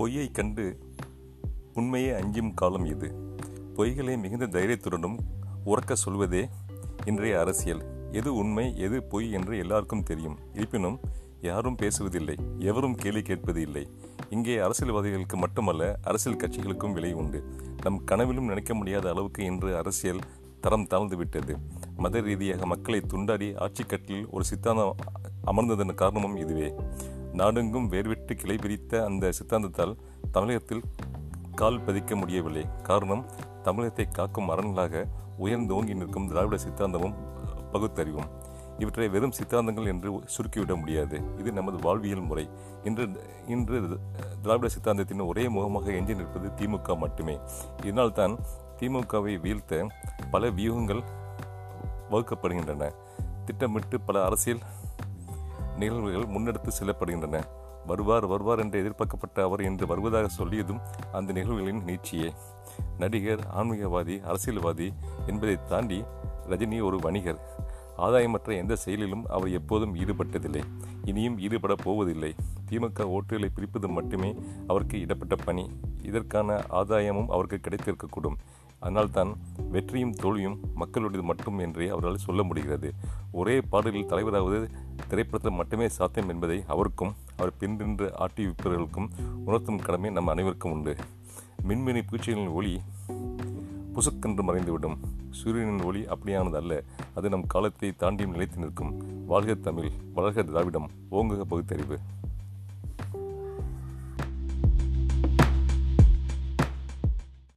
பொய்யை கண்டு உண்மையை அஞ்சும் காலம் இது. பொய்களை மிகுந்த தைரியத்துடனும் உறக்க சொல்வதே இன்றைய அரசியல். எது உண்மை எது பொய் என்று எல்லாருக்கும் தெரியும். இருப்பினும் யாரும் பேசுவதில்லை எவரும் கேள்வி கேட்பது இல்லை இங்கே அரசியல்வாதிகளுக்கு மட்டுமல்ல அரசியல் கட்சிகளுக்கும் விலை உண்டு. நம் கனவிலும் நினைக்க முடியாத அளவுக்கு இன்று அரசியல் தரம் தாழ்ந்து விட்டது. மத ரீதியாக மக்களை துண்டாடி ஆட்சிக்கட்டில் ஒரு சித்தாந்தம் அமர்ந்ததன் காரணமும் இதுவே. நாடெங்கும் வேர்விட்டு கிளை பிரித்த அந்த சித்தாந்தத்தால் தமிழகத்தில் கால் பதிக்க முடியவில்லை. காரணம் தமிழகத்தை காக்கும் அரண்களாக உயர்ந்தோங்கி நிற்கும் திராவிட சித்தாந்தமும் பகுத்தறிவும். இவற்றை வெறும் சித்தாந்தங்கள் என்று சுருக்கிவிட முடியாது. இது நமது வாழ்வியல் முறை. இன்று இன்று திராவிட சித்தாந்தத்தின் ஒரே முகமாக எஞ்சி நிற்பது திமுக மட்டுமே. இதனால்தான் திமுகவை வீழ்த்த பல வியூகங்கள் வகுக்கப்படுகின்றன. திட்டமிட்டு பல அரசியல் நிகழ்வுகள் முன்னெடுத்து செல்லப்படுகின்றன. வருவார் வருவார் என்று எதிர்பார்க்கப்பட்ட அவர் என்று வருவதாக சொல்லியதும் அந்த நிகழ்வுகளின் நீட்சியே. நடிகர் ஆன்மீகவாதி அரசியல்வாதி என்பதை தாண்டி ரஜினி ஒரு வணிகர். ஆதாயமற்ற எந்த செயலிலும் அவர் எப்போதும் ஈடுபட்டதில்லை. இனியும் ஈடுபட போவதில்லை. திமுக ஓட்டுகளை பிரிப்பது மட்டுமே அவருக்கு இடப்பட்ட பணி. இதற்கான ஆதாயமும் அவருக்கு கிடைத்திருக்கக்கூடும். அதனால்தான் வெற்றியும் தோல்வியும் மக்களுடையது மட்டும் என்றே அவரால் சொல்ல முடிகிறது. ஒரே பாடலில் தலைவராவது திரைப்படத்தில் மட்டுமே சாத்தியம் என்பதை அவருக்கும் அவர் பின்னின்று ஆட்டிவிப்பவர்களுக்கும் உணர்த்தும் கடமை நம் அனைவருக்கும் உண்டு. மின்மினி பூச்சிகளின் ஒளி புசுக்கென்று மறைந்துவிடும். சூரியனின் ஒளி அப்படியானது அல்ல அது நம் காலத்தை தாண்டியும் நிலைத்து நிற்கும். வாழ்க தமிழ் வளர்க திராவிடம் ஓங்குக பகுத்தறிவு.